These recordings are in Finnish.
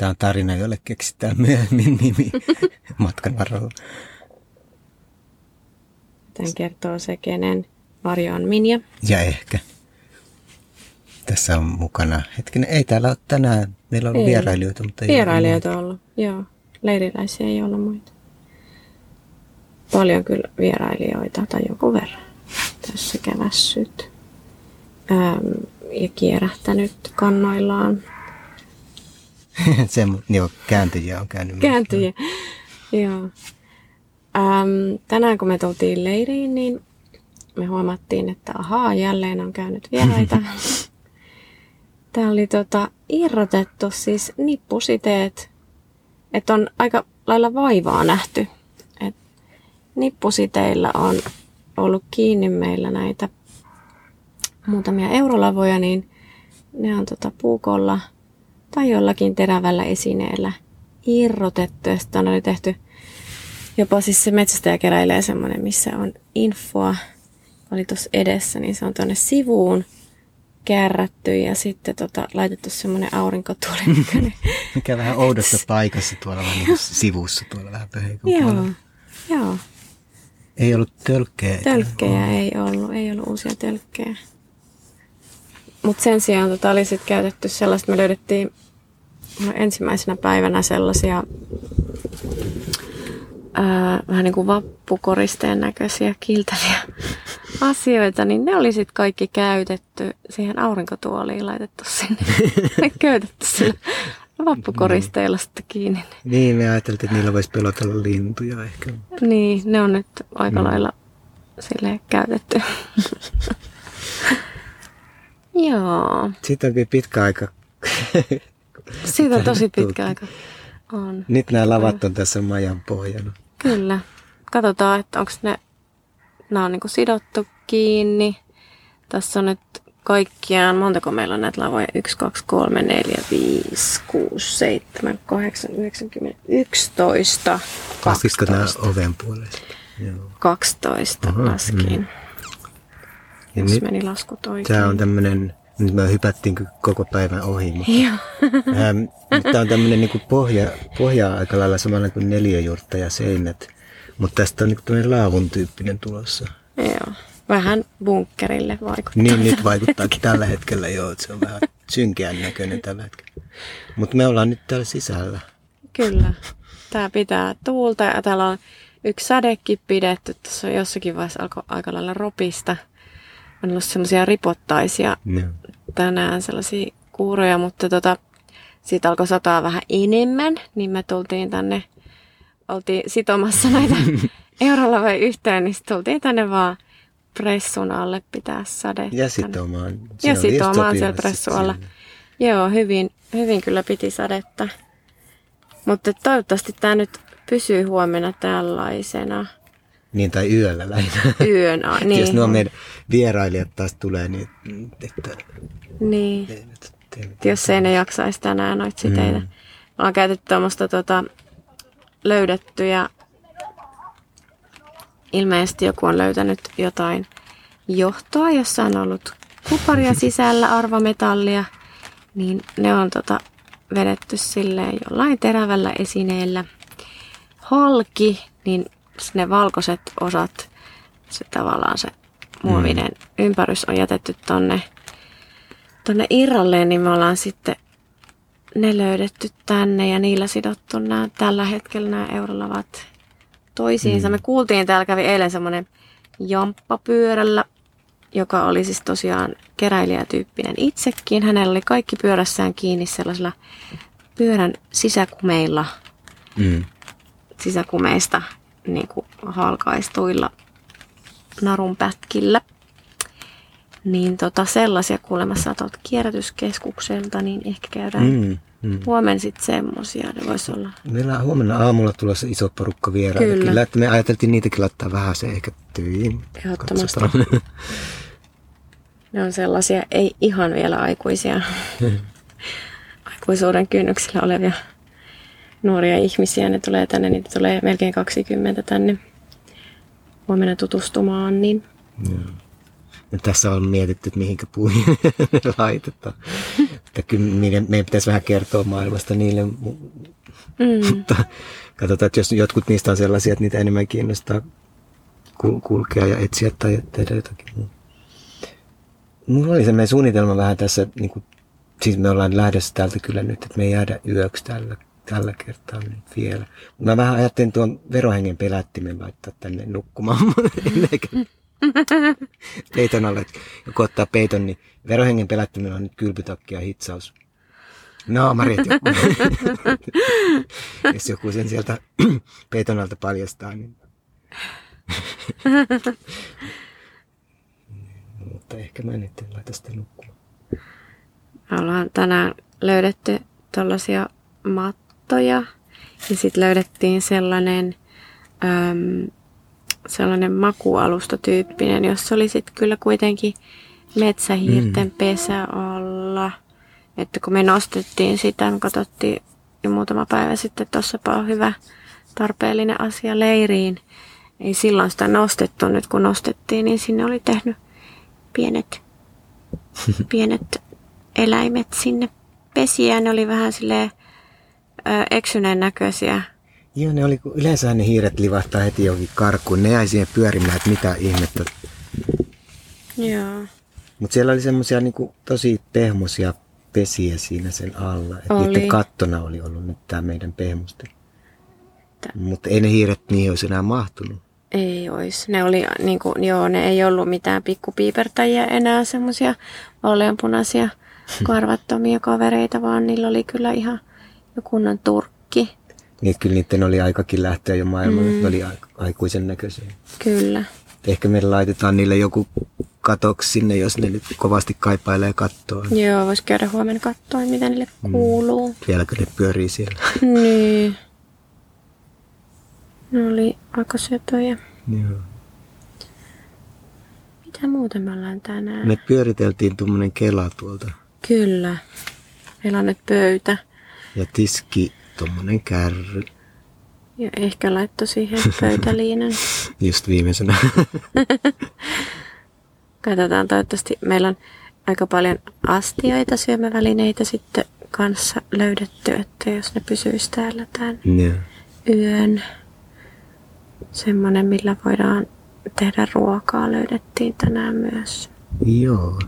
Tämä on tarina, jolle keksitään myöhemmin nimi matkan varrella. Tämän kertoo se, kenen varjo on Minja. Ja ehkä. Tässä on mukana, hetkinen, ei täällä ole tänään, meillä on ollut Ei. vierailijoita, mutta ei Vierailijoita on ollut, joo. Leiriläisiä ei ollut muita. Paljon kyllä vierailijoita tai joku verran. Tässä kävässyt ja kierähtänyt kannoillaan. Se, joo, kääntyjiä on käynyt. myös. Kääntyjä. Joo. Ähm, tänään kun me tultiin leiriin, niin me huomattiin, että ahaa, jälleen on käynyt vieraita. Tämä oli tota, irrotettu siis nippusiteet, että on aika lailla vaivaa nähty. Et nippusiteillä on ollut kiinni meillä näitä muutamia eurolavoja, niin ne on tota puukolla tai jollakin terävällä esineellä irrotettu. Ja sitten oli tehty jopa siis se metsästäjä keräilee semmoinen, missä on infoa, oli tuossa edessä, niin se on tuonne sivuun kärrätty ja sitten tota, laitettu semmoinen aurinkotuoli, mikä vähän oudossa paikassa tuolla vähän niin sivussa tuolla vähän pöheikon joo, puolella. joo. Ei ollut tölkkejä. Tölkkejä ei ollut, ei ollut uusia tölkkejä. Mutta sen sijaan tota oli sitten käytetty sellaista, me löydettiin no, ensimmäisenä päivänä sellaisia ää, vähän niin kuin vappukoristeen näköisiä kiltäviä asioita, niin ne oli sitten kaikki käytetty siihen aurinkotuoliin laitettu sinne. ne käytetty sillä vappukoristeilla sitten kiinni. Niin, me ajateltiin, että niillä voisi pelotella lintuja ehkä. Niin, ne on nyt aika lailla silleen käytetty. Joo, Siitä on kyllä pitkä aika. siitä on tosi pitkä aika. On. Nyt nämä lavat on tässä majan pohjana. Kyllä. Katsotaan, että onko ne, nämä on niinku sidottu kiinni. Tässä on nyt kaikkiaan, montako meillä on näitä lavoja? 1, 2, 3, 4, 5, 6, 7, 8, 9, 10, 11, Laskisiko nämä 12. oven puolesta? Joo. 12 Aha, laskin. Ja Jos nyt meni laskut oikein. tämä on tämmöinen, nyt me hypättiin koko päivän ohi, mutta Joo. Ähm, tämä on tämmöinen niin pohja, pohja aika lailla samalla kuin neliöjurtta ja seinät. Mutta tästä on niin tämmöinen laavun tyyppinen tulossa. Joo. Vähän bunkkerille vaikuttaa. Niin nyt vaikuttaakin tällä hetkellä jo, että se on vähän synkeän näköinen tällä hetkellä. Mutta me ollaan nyt täällä sisällä. Kyllä. Tää pitää tuulta ja täällä on yksi sadekin pidetty. Tässä on jossakin vaiheessa alkoi aika lailla ropista. On ollut semmoisia ripottaisia Joo. tänään sellaisia kuuroja, mutta tota, siitä alkoi sataa vähän enemmän, niin me tultiin tänne, oltiin sitomassa näitä eurolaveja yhteen, niin tultiin tänne vaan pressun alle pitää sadetta. Ja sitomaan. Se Ja sitomaan siellä pressun alla. Joo, hyvin, hyvin kyllä piti sadetta. Mutta toivottavasti tämä nyt pysyy huomenna tällaisena Niin, tai yöllä lähinnä. yön. a- Niin. Jos nuo meidän vierailijat taas tulee, niin että niin. eivät tee mitään. Et jos ei ne jaksaisi tänään noita siteitä. Mm. Ollaan käytetty tuommoista tota, löydettyjä. Ilmeisesti joku on löytänyt jotain johtoa, jossa on ollut kuparia sisällä, arvametallia. Niin ne on tota, vedetty silleen jollain terävällä esineellä. Halki, niin ne valkoiset osat, se tavallaan se muovinen mm. ympärys on jätetty tonne tonne irralleen, niin me ollaan sitten ne löydetty tänne ja niillä sidottu nämä, tällä hetkellä nämä eurolavat toisiinsa. Mm. Me kuultiin, täällä kävi eilen semmoinen jamppapyörällä, joka oli siis tosiaan keräilijätyyppinen itsekin. Hänellä oli kaikki pyörässään kiinni sellaisilla pyörän sisäkumeilla, Mm. sisäkumeista niin kuin halkaistuilla narunpätkillä. Niin tota, sellaisia kuulemassa tuolta kierrätyskeskukselta, niin ehkä käydään mm. Mm. Huomenna sitten semmosia. Ne vois olla. Meillä on huomenna aamulla tulossa iso porukka vieraita. Kyllä. Kyllä. että me ajateltiin niitäkin laittaa vähän se ehkä tyyliin. Ehdottomasti. Ne on sellaisia, ei ihan vielä aikuisia, aikuisuuden kynnyksellä olevia nuoria ihmisiä. Ne tulee tänne, niitä tulee melkein 20 tänne huomenna tutustumaan. Niin Ja tässä on mietitty, että mihinkä puihin ne laitetaan. Että kyllä meidän, meidän pitäisi vähän kertoa maailmasta niille, Mm. mutta katsotaan, että jos jotkut niistä on sellaisia, että niitä enemmän kiinnostaa kul- kulkea ja etsiä tai tehdä jotakin muuta. Mulla oli sellainen suunnitelma vähän tässä, niin kuin, siis me ollaan lähdössä täältä kyllä nyt, että me ei jäädä yöksi tällä, tällä kertaa nyt vielä. Mä vähän ajattelin tuon verohengen pelättimen laittaa tänne nukkumaan, peiton alle. Joku ottaa peiton, niin verohengen pelättimellä on nyt kylpytakki ja hitsaus. No, Marjat, joku. jos joku sen sieltä peiton alta paljastaa, niin... Mutta ehkä mä nyt en laita sitä nukkumaan. Me ollaan tänään löydetty tällaisia mattoja ja sitten löydettiin sellainen, äm, sellainen makualustotyyppinen, jossa oli sitten kyllä kuitenkin metsähiirten mm. pesä alla. Että kun me nostettiin sitä, me katsottiin jo muutama päivä sitten, että tuossapa on hyvä tarpeellinen asia leiriin. Ei silloin sitä nostettu, nyt kun nostettiin, niin sinne oli tehnyt pienet, pienet eläimet sinne pesiä. Ne oli vähän silleen eksyneen näköisiä. Joo, ne oli, kun yleensä ne hiiret livahtaa heti johonkin karkuun. Ne jäi siihen pyörimään, että mitä ihmettä. Joo. Mutta siellä oli semmoisia niinku, tosi pehmosia pesiä siinä sen alla. Et Oli. niiden kattona oli ollut nyt tämä meidän pehmuste. Mutta ei ne hiiret niihin olisi enää mahtunut. Ei ois. Ne oli niinku, joo, ne ei ollut mitään pikkupiipertäjiä enää semmoisia vaaleanpunaisia karvattomia kavereita, vaan niillä oli kyllä ihan kunnon turkki. Niin kyllä niiden oli aikakin lähteä jo maailmalle. Mm. Ne oli aik- aikuisen näköisiä. Kyllä. Ehkä me laitetaan niille joku katoksi sinne, jos ne nyt kovasti kaipailee kattoa. Joo, vois käydä huomenna katsoa, mitä niille kuuluu. Vieläkö ne pyörii siellä? Niin. Ne oli aika söpöjä. Joo. Mitä muuta me ollaan tänään? Me pyöriteltiin tuommoinen kela tuolta Kyllä. Meillä on nyt pöytä. Ja tiski tuommoinen kärry Ja ehkä laitto siihen pöytäliinan. just viimeisenä. Katsotaan, toivottavasti meillä on aika paljon astioita, syömävälineitä sitten kanssa löydetty, että jos ne pysyisi täällä tämän Joo. yön. Semmoinen, millä voidaan tehdä ruokaa, löydettiin tänään myös. Joo.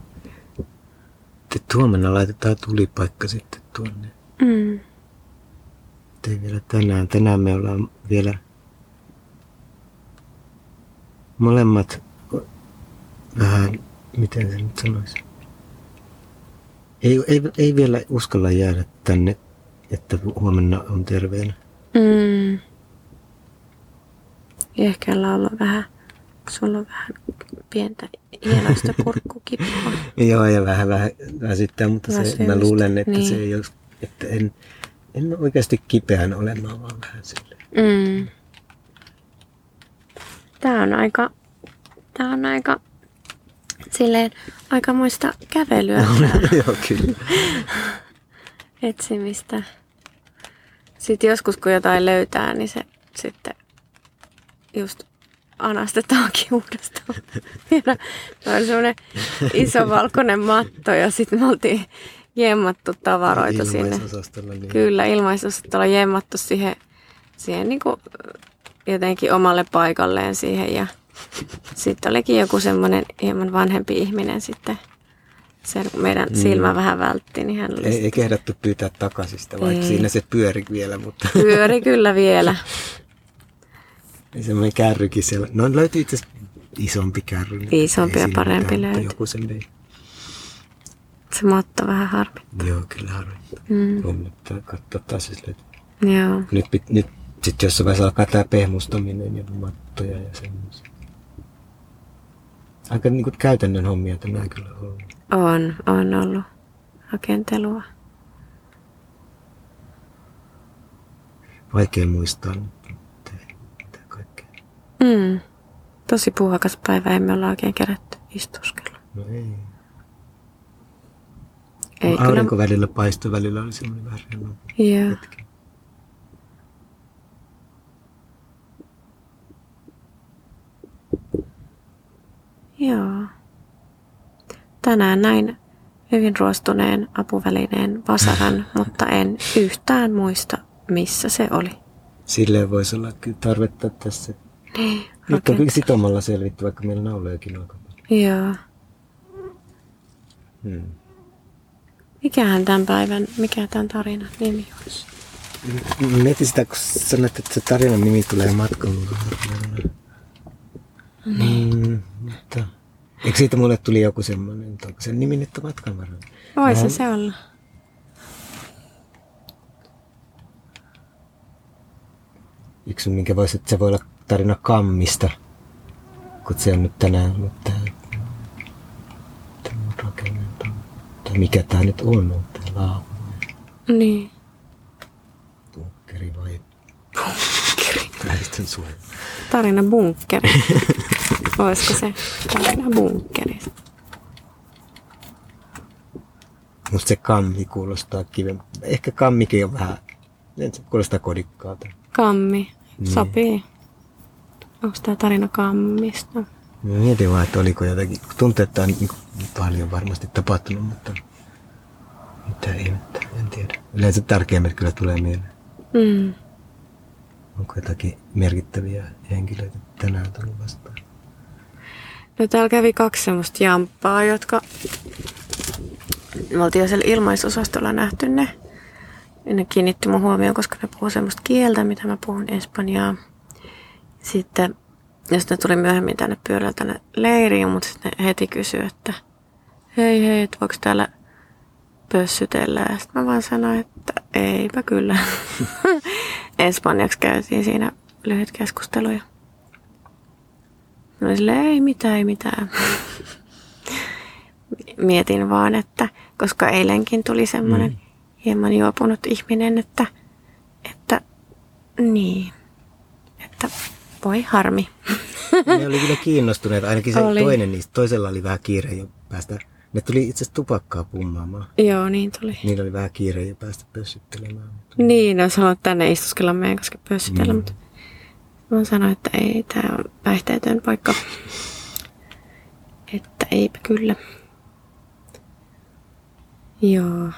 Sitten huomenna laitetaan tulipaikka sitten tuonne. Mm. Ei vielä tänään. Tänään me ollaan vielä molemmat vähän, miten se nyt sanoisi. Ei, ei, ei vielä uskalla jäädä tänne, että huomenna on terveenä. Mm. Ehkä olla vähän, sulla on vähän pientä hienoista kurkkukipua. Joo, ja vähän, vähän väsyttää, mutta se, mä luulen, että niin. se ei ole, että en, en oikeasti kipeän ole, mä vaan vähän silleen. Mm. Tää on aika, tää on aika, silleen aikamoista kävelyä Joo, kyllä. etsimistä. Sitten joskus kun jotain löytää, niin se sitten just anastetaankin uudestaan. Meillä oli semmoinen iso valkoinen matto ja sitten me oltiin jemmattu tavaroita sinne. Niin Kyllä, ilmaisosastolla jemmattu siihen, siihen niin kuin jotenkin omalle paikalleen siihen. Ja sitten olikin joku semmoinen hieman vanhempi ihminen sitten. Kun meidän Mm. silmä vähän vältti, niin hän oli ei, ei kehdattu pyytää takaisin sitä, vaikka Ei. siinä se pyöri vielä, mutta pyöri kyllä vielä. niin semmoinen kärrykin siellä. No löytyi itse asiassa isompi kärry. Isompi ja parempi löytyi. Joku sen vei. Se matto vähän harmi. Joo, kyllä harmittaa. Mm. Huomenna pitää katsoa taas, löytyy. Joo. Nyt, pit- nyt sitten jossain vaiheessa alkaa tämä pehmustaminen ja mattoja ja semmoisia. Aika niinku käytännön hommia tänään kyllä ollut. On, on ollut rakentelua. Vaikea muistaa nyt, mitä, mitä kaikkea. Mm. Tosi puuhakas päivä, emme olla oikein kerätty istuskella. No ei. Ei Aurinko välillä paistoi, välillä oli semmoinen vähän rennompi kyllä. Joo. hetki. Joo. Tänään näin hyvin ruostuneen apuvälineen vasaran, mutta en yhtään muista, missä se oli. Silleen voisi olla kyllä tarvetta tässä. Niin, Nyt on kyllä sitomalla selvitty, vaikka meillä naulojakin on. Joo. Hmm. Mikähän tämän päivän, mikä tämän tarinan nimi olisi? Mietin sitä, kun sanoit, että se tarinan nimi tulee matkalulla. Mm, mutta... Eikö siitä mulle tuli joku semmoinen, että onko sen nimi nyt matkan varrella? Voisi No. se olla. Yksi, minkä voisi, että se voi olla tarina kammista, kun se on nyt tänään ollut tämä rakennettu. Tai mikä tää nyt on, on laavu vai Niin. bunkkeri vai väestön suojelu. Tarina bunkkeri. Olisiko se tarina bunkkeri? Musta se kammi kuulostaa kiven. Ehkä kammikin on vähän, se kuulostaa kodikkaalta. Kammi. Niin. Sopii. Onko tämä tarina kammista? Mä Mietin vaan, että oliko jotakin, kun tuntuu, että on niin paljon varmasti tapahtunut, mutta mitä ihmettä, en tiedä. Yleensä tärkeimmät kyllä tulee mieleen. Mm. Onko jotakin merkittäviä henkilöitä tänään tullut vastaan? No täällä kävi kaksi semmoista jamppaa, jotka... Me oltiin jo siellä ilmaisosastolla nähty ne. Ja ne kiinnitti mun huomioon, koska ne puhuu semmoista kieltä, mitä mä puhun espanjaa. Sitten, jos ne tuli myöhemmin tänne pyörällä tänne leiriin, mutta sitten ne heti kysyi, että hei hei, että voiko täällä pössytellä. Ja sitten mä vaan sanoin, että eipä kyllä. Espanjaksi käytiin siinä lyhyt keskustelu ja Mä olin silleen, ei mitään, ei mitään. Mietin vaan, että koska eilenkin tuli semmoinen mm. hieman juopunut ihminen, että, että niin, että voi harmi. Ne oli kyllä kiinnostuneet, ainakin se Oli. toinen niistä. Toisella oli vähän kiire jo päästä. Ne tuli itse asiassa tupakkaa pummaamaan. Joo, niin tuli. Niillä oli vähän kiire jo päästä pössyttelemään. Niin, ne olisi halunnut tänne istuskella meidän kanssa pössytellä, Mm. mutta mä sanoin, että ei, tämä on päihteetön paikka. Että eipä kyllä. Joo.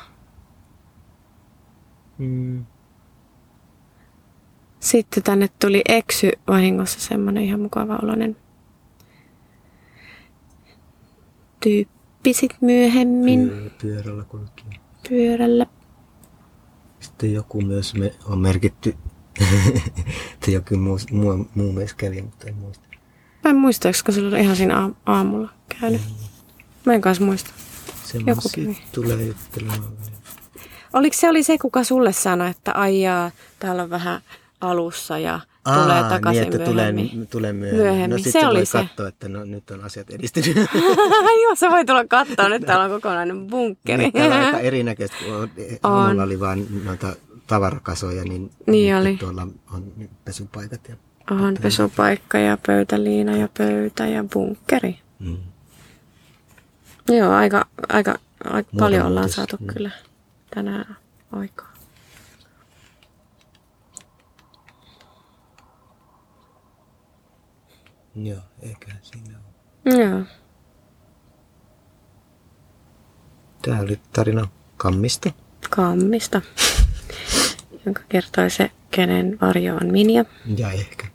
Mm. Sitten tänne tuli eksy vahingossa semmoinen ihan mukava oloinen tyyppi sit myöhemmin Pyö- pyörällä kulki. pyörällä. Sitten joku myös me on merkitty, että joku muu, muu, muu mies kävi, mutta en muista. Mä en muista, koska se oli ihan siinä aam- aamulla käynyt. Mä en kanssa muista. Joku tulee juttelemaan. Oliko se oli se, kuka sulle sanoi, että aijaa, täällä on vähän alussa ja tulee takaisin niin, että tulee, myöhemmin. tulee myöhemmin. Myöhemmin, No se sitten oli voi se. katsoa, että no, nyt on asiat edistynyt. Joo, se voi tulla katsoa. Nyt täällä on kokonainen bunkkeri. niin, täällä on aika erinäköistä. kun on- On. Aamulla oli vain noita tavarakasoja, niin, Niin oli. tuolla on pesupaikat. Ja, On pesupaikka ja pöytäliina ja pöytä ja bunkkeri. mm. Joo, aika, aika, aika paljon ollaan saatu mm. kyllä tänään aikaa. Joo, eikä siinä ole. Joo. Tämä oli tarina kammista. Kammista, jonka kertoi se, kenen varjo on Minja. Ja ehkä.